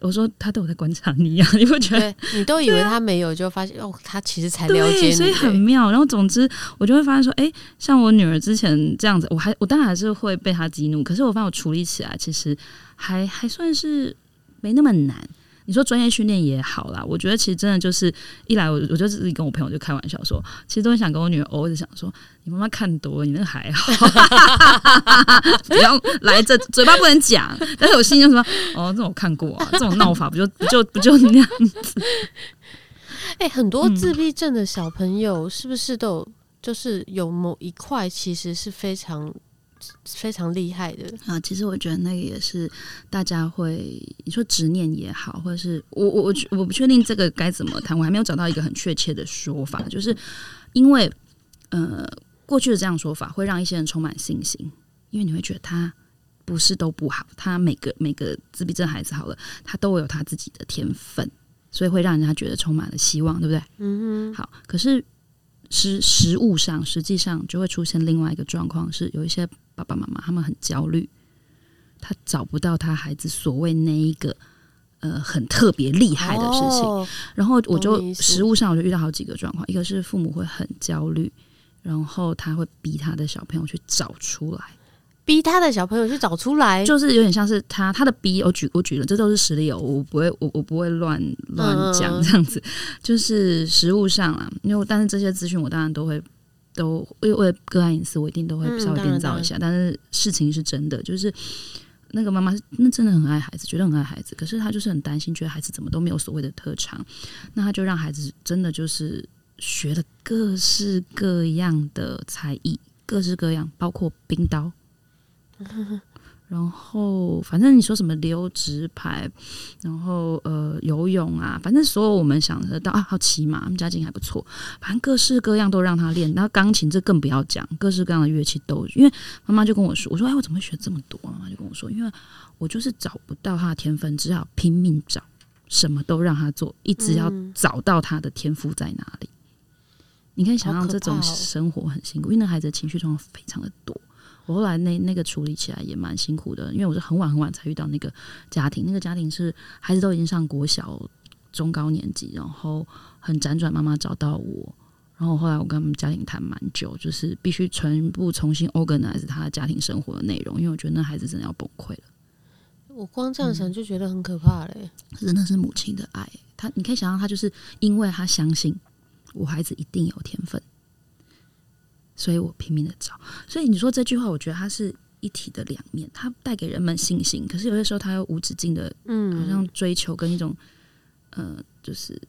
我说他都有在观察你呀、啊，你不觉得？你都以为他没有，就发现哦，他其实才了解你，所以很妙。然后总之，我就会发现说，哎，像我女儿之前这样子，我还我当然还是会被她激怒，可是我发现我处理起来其实还还算是没那么难。你说专业训练也好啦，我觉得其实真的就是一来我我就自己跟我朋友就开玩笑说，其实都很想跟我女儿，偶尔想说，你妈妈看多了，你那个还好，不要来这嘴巴不能讲，但是我心里就说，哦，这种我看过啊，这种闹法不就不就不就那样子？哎、欸，很多自闭症的小朋友是不是都有就是有某一块其实是非常。非常厉害的啊！其实我觉得那个也是大家会你说执念也好，或者是我我我我不确定这个该怎么谈，我还没有找到一个很确切的说法。就是因为呃，过去的这样说法会让一些人充满信心，因为你会觉得他不是都不好，他每个每个自闭症孩子好了，他都有他自己的天分，所以会让人家觉得充满了希望，对不对？嗯哼。好，可是实实物上，实际上就会出现另外一个状况，是有一些。爸爸妈妈他们很焦虑，他找不到他孩子所谓那一个呃很特别厉害的事情，哦、然后我就实物上我就遇到好几个状况，一个是父母会很焦虑，然后他会逼他的小朋友去找出来，逼他的小朋友去找出来，就是有点像是他他的逼，我举我举了，这都是实例哦，我不会我我不会乱乱讲这样子，就是实物上啊，因为但是这些资讯我当然都会。都为为了个案隐私，我一定都会稍微编造一下。嗯、但是事情是真的，就是那个妈妈那真的很爱孩子，觉得很爱孩子，可是她就是很担心，觉得孩子怎么都没有所谓的特长，那她就让孩子真的就是学了各式各样的才艺，各式各样，包括冰刀。然后，反正你说什么溜直排，然后呃游泳啊，反正所有我们想得到啊，好骑马，他们家境还不错，反正各式各样都让他练。然后钢琴这更不要讲，各式各样的乐器都。因为妈妈就跟我说，我说哎，我怎么会学这么多？妈妈就跟我说，因为我就是找不到他的天分，只好拼命找，什么都让他做，一直要找到他的天赋在哪里。嗯、你可以想象这种生活很辛苦，因为那孩子的情绪状况非常的多。我后来那那个处理起来也蛮辛苦的，因为我是很晚很晚才遇到那个家庭，那个家庭是孩子都已经上国小中高年级，然后很辗转妈妈找到我，然后后来我跟他们家庭谈蛮久，就是必须全部重新 organize 他的家庭生活的内容，因为我觉得那孩子真的要崩溃了。我光这样想就觉得很可怕嘞，可是那是母亲的爱，他你可以想象，他就是因为他相信。我孩子一定有天分，所以我拼命的找。所以你说这句话，我觉得它是一体的两面，它带给人们信心，可是有些时候它又无止境的，嗯，好像追求跟一种，呃，就是。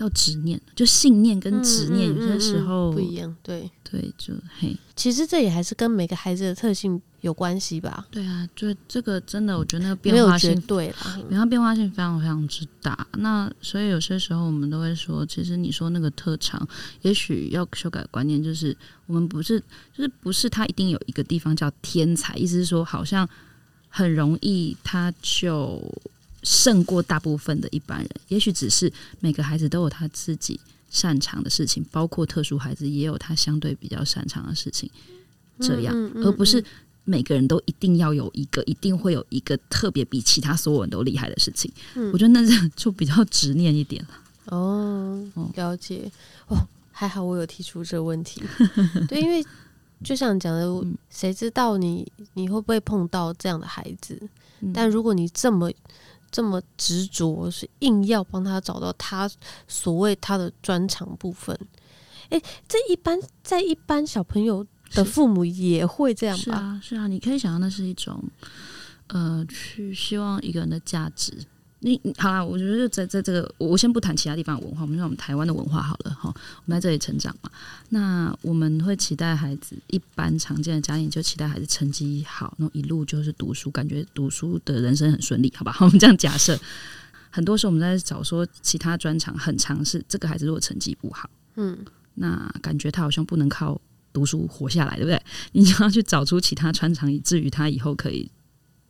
到执念，就信念跟执念，有些时候、嗯嗯嗯、不一样。对对，就嘿，其实这也还是跟每个孩子的特性有关系吧。对啊，就这个真的，我觉得那个变化性对了，然后变化性非常非常之大。那所以有些时候我们都会说，其实你说那个特长，也许要修改观念，就是我们不是，就是不是他一定有一个地方叫天才，意思是说好像很容易他就。胜过大部分的一般人，也许只是每个孩子都有他自己擅长的事情，包括特殊孩子也有他相对比较擅长的事情，这样，嗯嗯嗯嗯，而不是每个人都一定要有一个，一定会有一个特别比其他所有人都厉害的事情。嗯，我觉得那这就比较执念一点了。哦，了解。哦，还好我有提出这个问题。对，因为就像讲的，谁知道你你会不会碰到这样的孩子？嗯，但如果你这么。这么执着，是硬要帮他找到他所谓他的专长部分。哎、欸，这一般在一般小朋友的父母也会这样吧？是啊，是啊，你可以想象那是一种，呃，去希望一个人的价值。你好啦，我觉得在在这个，我先不谈其他地方的文化，我们说我们台湾的文化好了哈。我们在这里成长嘛，那我们会期待孩子，一般常见的家庭就期待孩子成绩好，那一路就是读书，感觉读书的人生很顺利，好吧？我们这样假设。很多时候我们在找说其他专长很尝试，这个孩子如果成绩不好，嗯，那感觉他好像不能靠读书活下来，对不对？你就要去找出其他专长，以至于他以后可以。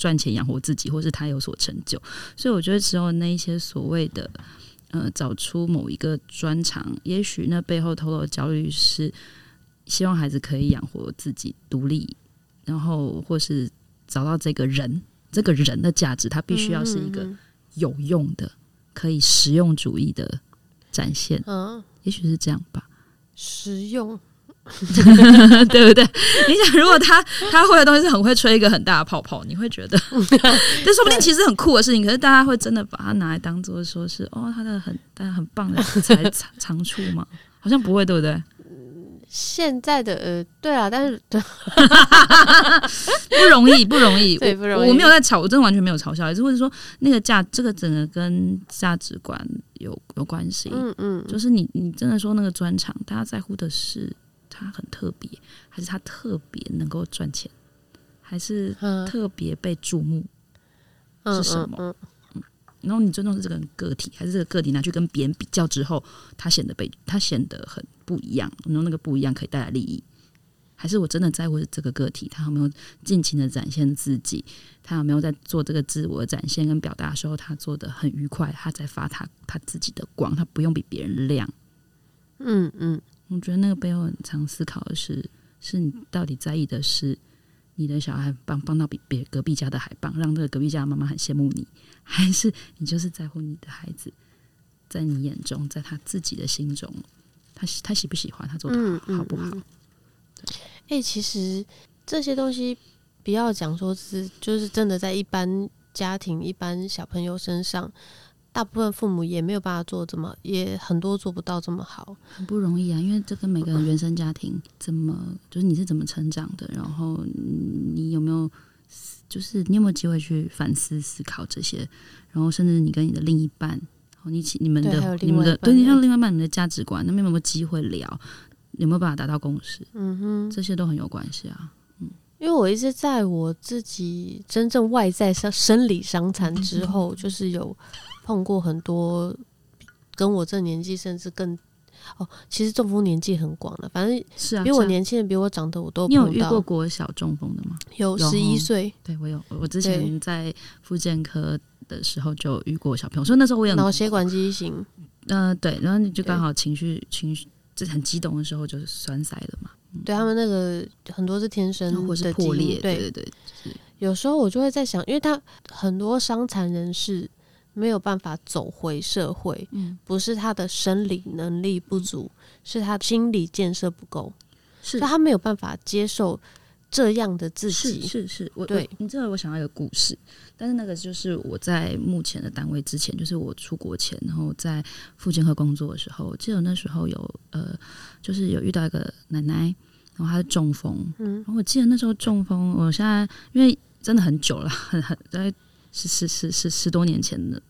赚钱养活自己，或是他有所成就，所以我觉得只有那一些所谓的呃，找出某一个专长，也许那背后透露的焦虑是希望孩子可以养活自己、独立，然后或是找到这个人，这个人的价值，他必须要是一个有用的、可以实用主义的展现。嗯，也许是这样吧，实用。对不对？你想，如果他他会的东西是很会吹一个很大的泡泡，你会觉得 这说不定其实很酷的事情。可是大家会真的把它拿来当做说是哦，他的很但很棒的才长处吗？好像不会，对不对？现在的呃，对啊，但是 不容易，不容易，对，不容易。我没有在嘲，我真的完全没有嘲笑，也是或者说那个价，这个整个跟价值观有有关系。嗯嗯，就是你你真的说那个专场，大家在乎的是。他很特别，还是他特别能够赚钱，还是特别被注目？是什么？嗯，嗯，然后你尊重是这个人个体，还是这个个体拿去跟别人比较之后，他显得被他显得很不一样？然后那个不一样可以带来利益，还是我真的在乎这个个体？他有没有尽情的展现自己？他有没有在做这个自我展现跟表达的时候，他做的很愉快？他在发他他自己的光，他不用比别人亮。嗯嗯。我觉得那个背后很常思考的是，是你到底在意的是你的小孩棒棒到比别隔壁家的还棒，让这个隔壁家的妈妈很羡慕你，还是你就是在乎你的孩子，在你眼中，在他自己的心中，他他喜不喜欢他做的好，不好？哎、欸，其实这些东西不要讲说是，就是真的在一般家庭、一般小朋友身上。大部分父母也没有办法做这么，也很多做不到这么好，很不容易啊。因为这跟每个人原生家庭怎么，就是你是怎么成长的，然后你有没有，就是你有没有机会去反思思考这些，然后甚至你跟你的另一半，你你们的你们的对，你像另外一半，你的价值观，那边有没有机会聊，有没有办法达到共识？嗯哼，这些都很有关系啊。嗯，因为我一直在我自己真正外在上生理伤残之后，就是有。碰过很多跟我这年纪甚至更哦，其实中风年纪很广的，反正是啊，比我年轻的、比我长的我都。你有遇过国小中风的吗？有十一岁，对我有，我之前在复健科的时候就遇过小朋友，所以那时候我有脑血管畸形，嗯、呃，对，然后你就刚好情绪情绪就很激动的时候就是栓塞了嘛，嗯、对他们那个很多是天生的或是破裂，对。对对，对，有时候我就会在想，因为他很多伤残人士。没有办法走回社会，嗯，不是他的生理能力不足，是他心理建设不够，是。他没有办法接受这样的自己。是是是，我对，你知道我想要一个故事，但是那个就是我在目前的单位之前，就是我出国前，然后在复健科工作的时候，我记得那时候有呃，就是有遇到一个奶奶，然后她是中风，嗯，然后我记得那时候中风，我现在因为真的很久了，很很在是是是是十多年前的。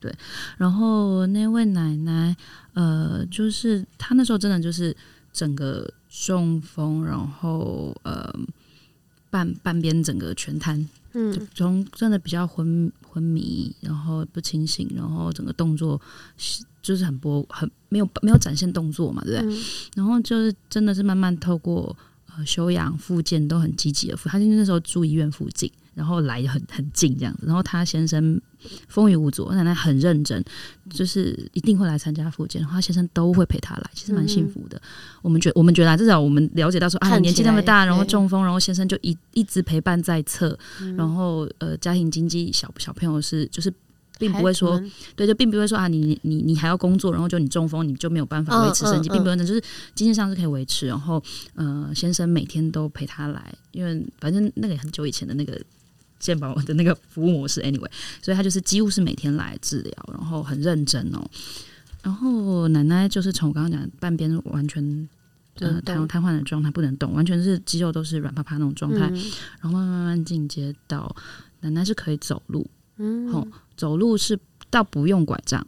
对，然后那位奶奶，呃，就是她那时候真的就是整个中风，然后呃，半半边整个全瘫，嗯，就从真的比较昏昏迷，然后不清醒，然后整个动作就是很不很没有没有展现动作嘛，对不对？嗯、然后就是真的是慢慢透过呃休养复健都很积极的复，她那时候住医院附近。然后来很很近这样子，然后他先生风雨无阻，我奶奶很认真，就是一定会来参加复健，然后他先生都会陪他来，其实蛮幸福的。嗯、我们觉我们觉得、啊、至少我们了解到说啊，年纪那么大，然后中风，然后先生就一一直陪伴在侧，嗯、然后呃家庭经济小小朋友是就是。并不会说，对，就并不会说啊，你你你还要工作，然后就你中风，你就没有办法维持生计，并不能，就是经济上是可以维持。然后，呃，先生每天都陪他来，因为反正那个很久以前的那个健保的那个服务模式，anyway，所以他就是几乎是每天来治疗，然后很认真哦。然后奶奶就是从我刚刚讲半边完全呃瘫瘫痪的状态不能动，完全是肌肉都是软趴趴那种状态，嗯、然后慢慢慢慢进阶到奶奶是可以走路，嗯，好。走路是倒不用拐杖，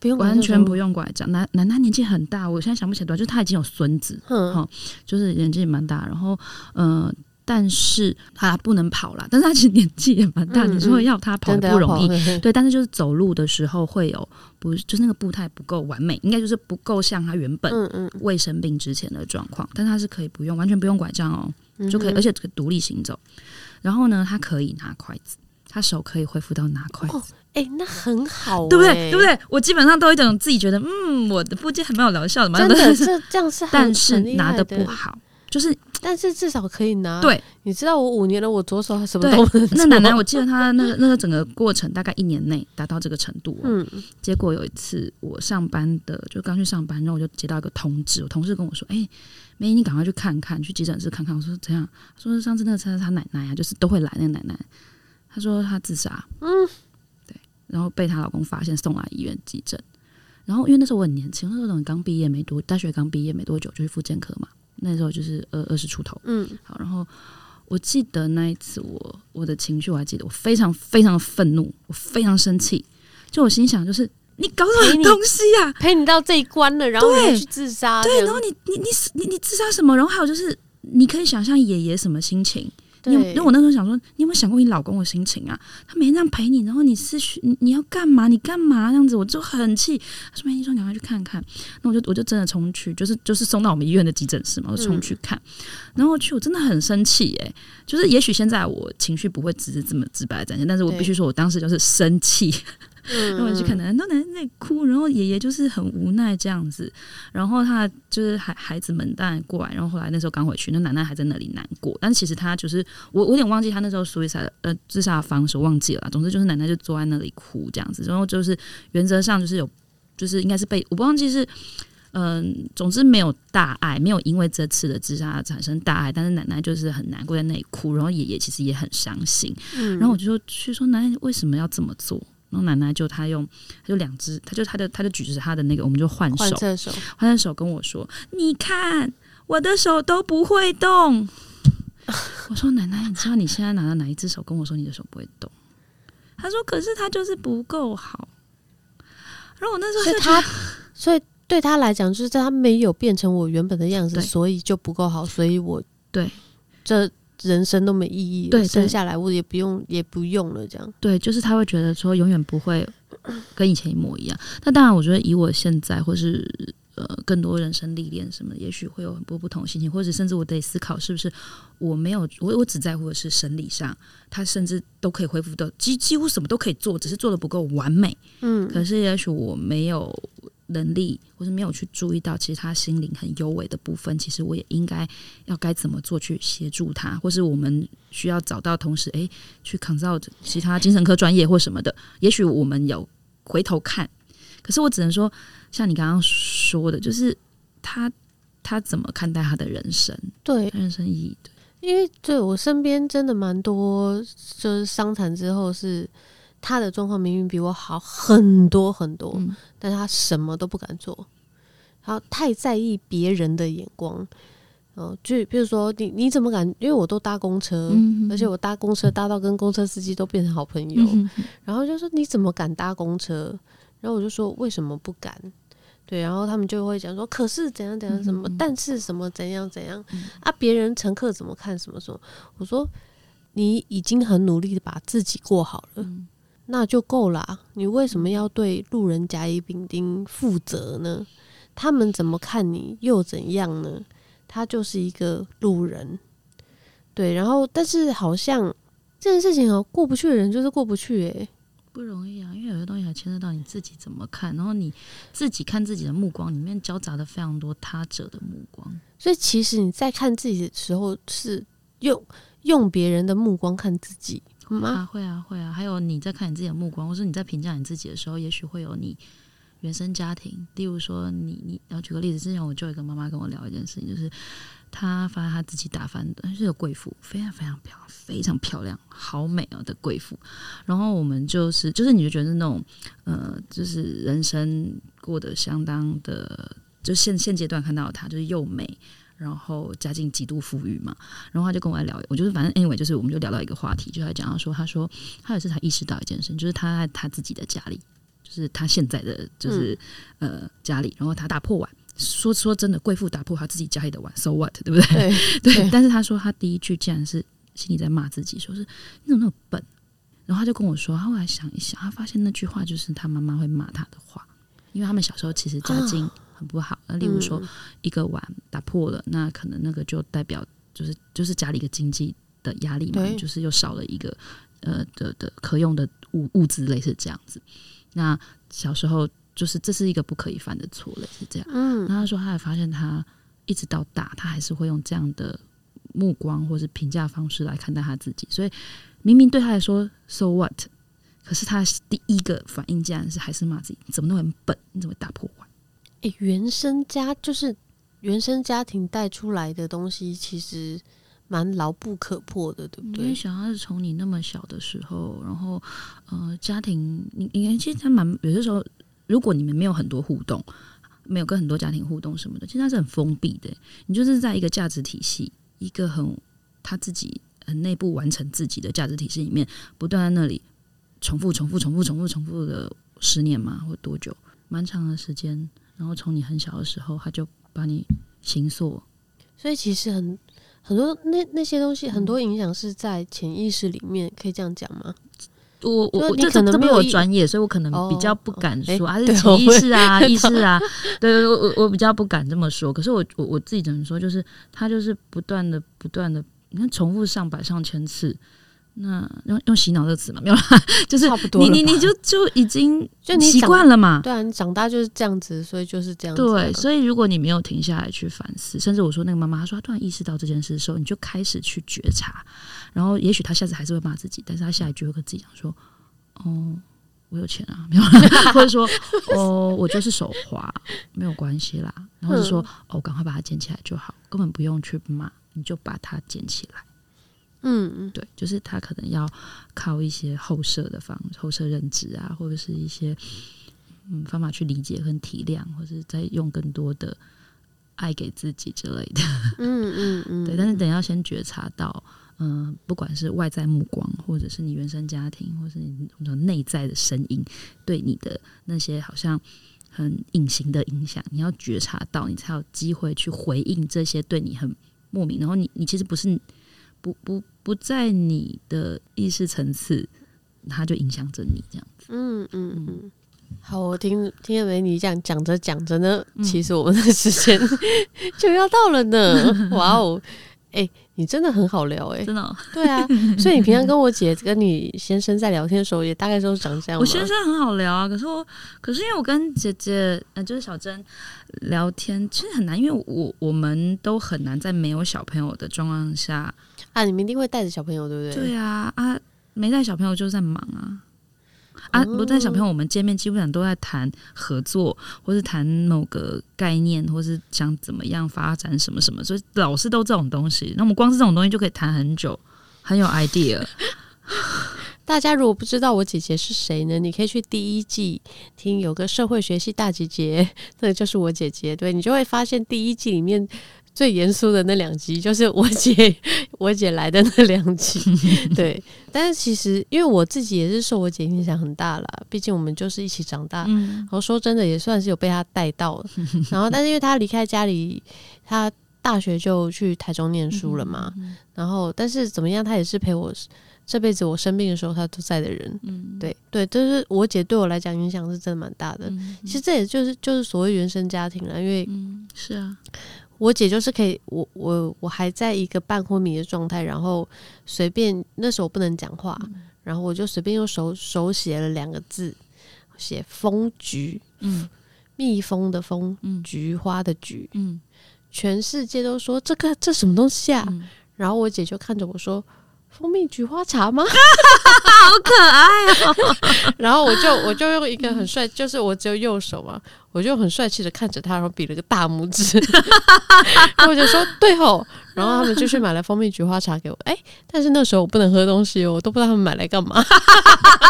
不用完全不用拐杖。奶奶奶年纪很大，我现在想不起来多，就是他已经有孙子，哈，就是年纪也蛮大。然后，嗯，但是他不能跑啦，但是他其实年纪也蛮大。你说要他跑不容易，对。但是就是走路的时候会有不，就是那个步态不够完美，应该就是不够像他原本未生病之前的状况。但他是可以不用，完全不用拐杖哦，就可以，而且可以独立行走。然后呢，他可以拿筷子。他手可以恢复到拿筷子，哎、那很好、欸，对不对？对不对？我基本上都有一种自己觉得，嗯，我的复健还蛮有疗效的嘛。真的 是这样是，但是拿的不好，就是，但是至少可以拿。对，你知道我五年了，我左手还什么都不能。那奶奶，我记得她那个那个整个过程大概一年内达到这个程度。嗯，结果有一次我上班的就刚去上班，然后我就接到一个通知，我同事跟我说，哎、欸，梅姨，你赶快去看看，去急诊室看看。我说怎样？说上次那个车是他奶奶啊，就是都会来那个奶奶。她说她自杀，嗯，对，然后被她老公发现送来医院急诊，然后因为那时候我很年轻，那时候刚毕业没多，大学刚毕业没多久就去复健科嘛，那时候就是二二十出头，嗯，好，然后我记得那一次我我的情绪我还记得，我非常非常的愤怒，我非常生气，就我心想就是你搞什么东西呀、啊，陪你到这一关了，然后你去自杀，对，然后你你你你你自杀什么？然后还有就是你可以想象爷爷什么心情。你因为我那时候想说，你有没有想过你老公的心情啊？他每天这样陪你，然后你是你你要干嘛？你干嘛这样子？我就很气。他说：“没，你说你赶快去看看。”那我就我就真的冲去，就是就是送到我们医院的急诊室嘛，我冲去看。嗯、然后我去，我真的很生气耶。就是也许现在我情绪不会只是这么直白的展现，但是我必须说我当时就是生气。然后我就看奶奶，奶奶在哭，然后爷爷就是很无奈这样子，然后他就是孩孩子们当然过来，然后后来那时候刚回去，那奶奶还在那里难过，但是其实他就是我我有点忘记他那时候 suicide 呃自杀的方式，忘记了，总之就是奶奶就坐在那里哭这样子，然后就是原则上就是有就是应该是被我不忘记是嗯、呃，总之没有大碍，没有因为这次的自杀产生大碍，但是奶奶就是很难过在那里哭，然后爷爷其实也很伤心，然后我就说去说奶奶为什么要这么做？然后奶奶就她用，她就两只，她就她的她就举着她的那个，我们就换手，换手，换手跟我说：“你看我的手都不会动。”我说：“奶奶，你知道你现在拿到哪一只手跟我说你的手不会动？”她说：“可是她就是不够好。”然后我那时候是他，所以对她来讲，就是在他没有变成我原本的样子，所以就不够好，所以我对这。人生都没意义，对，生下来我也不用，也不用了，这样。对，就是他会觉得说永远不会跟以前一模一样。那当然，我觉得以我现在或是呃更多人生历练什么，也许会有很多不同的心情，或者甚至我得思考是不是我没有我我只在乎的是生理上，他甚至都可以恢复到几几乎什么都可以做，只是做的不够完美。嗯，可是也许我没有。能力，或是没有去注意到，其实他心灵很优美的部分，其实我也应该要该怎么做去协助他，或是我们需要找到同时，诶，去 consult 其他精神科专业或什么的。也许我们有回头看，可是我只能说，像你刚刚说的，就是他他怎么看待他的人生，对。人生意义，对，因为对我身边真的蛮多，就是伤残之后是他的状况明明比我好很多很多，嗯、但他什么都不敢做，他太在意别人的眼光。哦，就比如说你你怎么敢？因为我都搭公车，嗯、而且我搭公车搭到跟公车司机都变成好朋友，嗯、然后就说你怎么敢搭公车？然后我就说为什么不敢？对，然后他们就会讲说，可是怎样怎样什么，嗯、但是什么怎样怎样、嗯、啊？别人乘客怎么看什么什么？我说你已经很努力的把自己过好了，嗯、那就够了。你为什么要对路人甲乙丙丁负责呢？他们怎么看你又怎样呢？他就是一个路人，对，然后但是好像这件事情哦，过不去的人就是过不去，诶，不容易啊，因为有些东西还牵涉到你自己怎么看，然后你自己看自己的目光里面交杂的非常多他者的目光，所以其实你在看自己的时候是用用别人的目光看自己啊，会啊，会啊，还有你在看你自己的目光，或是你在评价你自己的时候，也许会有你。原生家庭，例如说你，你你要举个例子，之前我就有一个妈妈跟我聊一件事情，就是她发现她自己打扮的是个贵妇，非常非常漂亮，非常漂亮，好美哦的贵妇。然后我们就是，就是你就觉得是那种，呃，就是人生过得相当的，就现现阶段看到她就是又美，然后家境极度富裕嘛。然后他就跟我来聊，我就是反正 anyway，就是我们就聊到一个话题，就他讲到说，他说她有一次才意识到一件事情，就是他在他自己的家里。就是他现在的就是、嗯、呃家里，然后他打破碗，说说真的，贵妇打破他自己家里的碗，so what，对不对？对，对对，但是他说他第一句竟然是心里在骂自己，说是你怎么那么笨？然后他就跟我说，他后来想一想，他发现那句话就是他妈妈会骂他的话，因为他们小时候其实家境很不好。那、啊、例如说一个碗打破了，那可能那个就代表就是就是家里一个经济的压力嘛，就是又少了一个呃的的可用的物物资，类似这样子。那小时候就是这是一个不可以犯的错，类似这样。嗯，然后他说他还发现他一直到大，他还是会用这样的目光或是评价方式来看待他自己。所以明明对他来说 so what，可是他第一个反应竟然是还是骂自己，你怎么那么笨？你怎么打破碗？诶，原生家就是原生家庭带出来的东西，其实。蛮牢不可破的，对不对？因为小孩是从你那么小的时候，然后呃，家庭，你你其实他蛮有些时候，如果你们没有很多互动，没有跟很多家庭互动什么的，其实他是很封闭的。你就是在一个价值体系，一个很他自己很内部完成自己的价值体系里面，不断在那里重复、重复、重复、重复、重复的十年嘛，或多久，蛮长的时间。然后从你很小的时候，他就把你形塑，所以其实很。很多那那些东西，很多影响是在潜意识里面，可以这样讲吗？我我我这可能没有专业，所以我可能比较不敢说，还是潜意识啊、意识啊。对，我 我我比较不敢这么说。可是我我我自己只能说，就是他就是不断的不断的，你看重复上百上千次。那用用洗脑这个词嘛，没有啦，就是你你你就就已经 就你习惯了嘛，对啊，你长大就是这样子，所以就是这样子。对，所以如果你没有停下来去反思，甚至我说那个妈妈，她说她突然意识到这件事的时候，你就开始去觉察，然后也许她下次还是会骂自己，但是她下一句会跟自己讲说：“哦，我有钱啊，没有啦，或者说哦，我就是手滑，没有关系啦，然后就说哦，赶快把它捡起来就好，根本不用去骂，你就把它捡起来。”嗯嗯，对，就是他可能要靠一些后设的方后设认知啊，或者是一些嗯方法去理解和体谅，或者是再用更多的爱给自己之类的。嗯 嗯嗯，嗯对。但是等要先觉察到，嗯、呃，不管是外在目光，或者是你原生家庭，或者是你内在的声音对你的那些好像很隐形的影响，你要觉察到，你才有机会去回应这些对你很莫名。然后你你其实不是。不不不在你的意识层次，它就影响着你这样子。嗯嗯嗯。好，我听听了没？你这样讲着讲着呢，嗯、其实我们的时间 就要到了呢。哇哦，哎、欸，你真的很好聊哎、欸，真的、哦。对啊，所以你平常跟我姐跟你先生在聊天的时候，也大概都是长这样。我先生很好聊啊，可是我可是因为我跟姐姐，呃，就是小珍聊天，其实很难，因为我我们都很难在没有小朋友的状况下。啊，你们一定会带着小朋友，对不对？对啊，啊，没带小朋友就是在忙啊。啊。不但小朋友，我们见面基本上都在谈合作，或是谈某个概念，或是想怎么样发展什么什么，所以老是都这种东西。那我们光是这种东西就可以谈很久，很有 idea。大家如果不知道我姐姐是谁呢？你可以去第一季听，有个社会学系大姐姐，那就是我姐姐。对，你就会发现第一季里面最严肃的那两集，就是我姐我姐来的那两集。对，但是其实因为我自己也是受我姐影响很大啦，毕竟我们就是一起长大。然后说真的，也算是有被她带到了。然后，但是因为她离开家里，她大学就去台中念书了嘛。然后，但是怎么样，她也是陪我。这辈子我生病的时候，他都在的人，嗯、对对，就是我姐对我来讲影响是真的蛮大的。嗯、其实这也就是就是所谓原生家庭了，因为、嗯、是啊，我姐就是可以，我我我还在一个半昏迷的状态，然后随便那时候我不能讲话，嗯、然后我就随便用手手写了两个字，写蜂菊，嗯，蜜蜂的蜂，嗯，菊花的菊，嗯，全世界都说这个这什么东西啊，嗯、然后我姐就看着我说。蜂蜜菊花茶吗？好可爱哦！然后我就我就用一个很帅，就是我只有右手嘛，我就很帅气的看着他，然后比了个大拇指，然后我就说对吼。然后他们就去买了蜂蜜菊花茶给我，哎、欸，但是那时候我不能喝东西哦，我都不知道他们买来干嘛。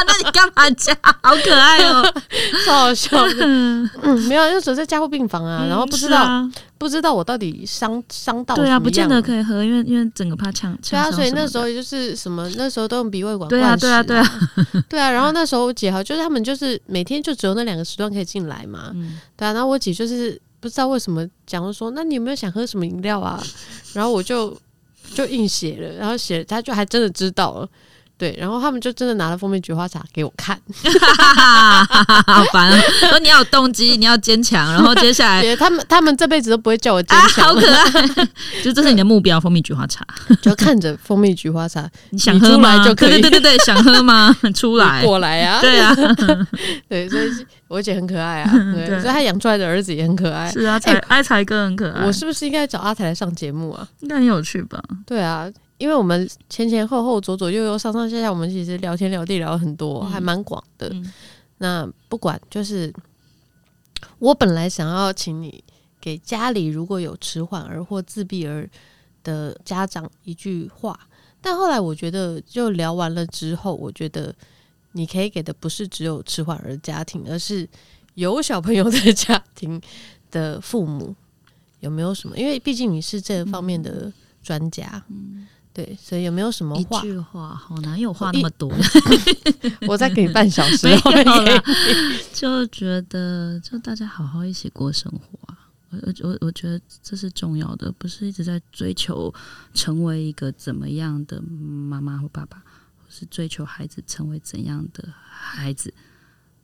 那你干嘛加？好可爱哦，超好笑的。嗯，没有，那时候在加护病房啊，然后不知道、不知道我到底伤伤到对啊，不见得可以喝，因为因为整个怕呛。对啊，所以那时候也就是什么，那时候都用鼻胃管灌食。对啊，对啊，对啊，对啊。然后那时候我姐哈，就是他们就是每天就只有那两个时段可以进来嘛。嗯，对啊。然后我姐就是。不知道为什么讲说，那你有没有想喝什么饮料啊？然后我就就硬写了，然后写，他就还真的知道了。对，然后他们就真的拿了蜂蜜菊花茶给我看，好烦啊！说你要有动机，你要坚强，然后接下来 他们他们这辈子都不会叫我坚强，好可爱！就这是你的目标，蜂蜜菊花茶，就看着蜂蜜菊花茶，你想喝吗？就可以，对对对对，想喝吗？出来过来啊！对啊，对，所以我姐很可爱啊，对，所以她养出来的儿子也很可爱。是啊，才爱才哥很可爱。我是不是应该找阿才来上节目啊？应该很有趣吧？对啊。因为我们前前后后、左左右右、上上下下，我们其实聊天聊地聊了很多，嗯、还蛮广的。嗯、那不管，就是我本来想要请你给家里如果有迟缓儿或自闭儿的家长一句话，但后来我觉得，就聊完了之后，我觉得你可以给的不是只有迟缓儿家庭，而是有小朋友的家庭的父母有没有什么？因为毕竟你是这方面的专家。嗯嗯对，所以有没有什么话？一句话好难，有话那么多。我再给你半小时 就觉得就大家好好一起过生活啊！我我我觉得这是重要的，不是一直在追求成为一个怎么样的妈妈或爸爸，或是追求孩子成为怎样的孩子，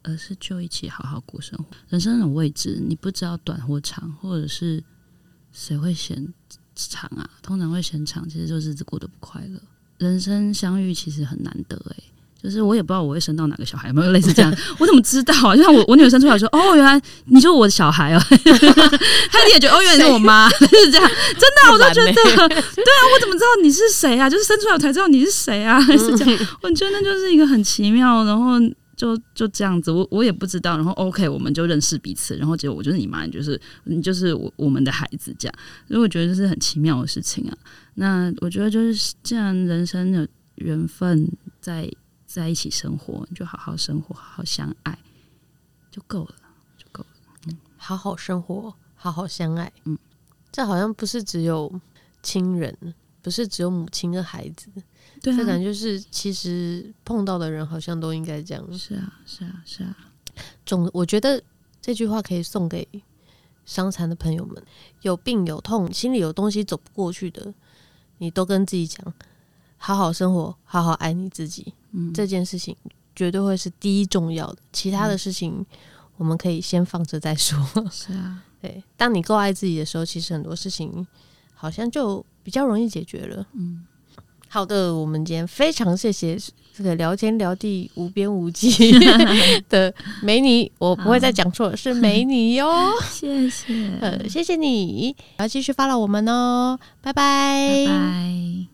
而是就一起好好过生活。人生很未知，你不知道短或长，或者是谁会先。长啊，通常会嫌长，其实就是日子过得不快乐。人生相遇其实很难得诶、欸，就是我也不知道我会生到哪个小孩，有没有类似这样？我怎么知道啊？就像我我女儿生出来说，哦，原来你就是我的小孩哦。她也觉得，哦，原来是我妈，是这样。真的、啊，我都觉得，对啊，我怎么知道你是谁啊？就是生出来我才知道你是谁啊，是这样。我觉得那就是一个很奇妙，然后。就就这样子，我我也不知道。然后 OK，我们就认识彼此。然后结果我就是你妈，你就是你就是我我们的孩子，这样。所以我觉得这是很奇妙的事情啊。那我觉得就是既然人生的缘分在在一起生活，你就好好生活，好好相爱就够了，就够了。嗯，好好生活，好好相爱。嗯，这好像不是只有亲人，不是只有母亲跟孩子。对啊，这感觉是，其实碰到的人好像都应该这样。是啊，是啊，是啊。总我觉得这句话可以送给伤残的朋友们：有病有痛，心里有东西走不过去的，你都跟自己讲，好好生活，好好爱你自己。嗯，这件事情绝对会是第一重要的。其他的事情我们可以先放着再说。是啊，对。当你够爱自己的时候，其实很多事情好像就比较容易解决了。嗯。好的，我们今天非常谢谢这个聊天聊地无边无际 的梅妮，我不会再讲错，好是梅妮哟。谢谢，呃，谢谢你，要继续 follow 我们哦，拜拜。拜拜。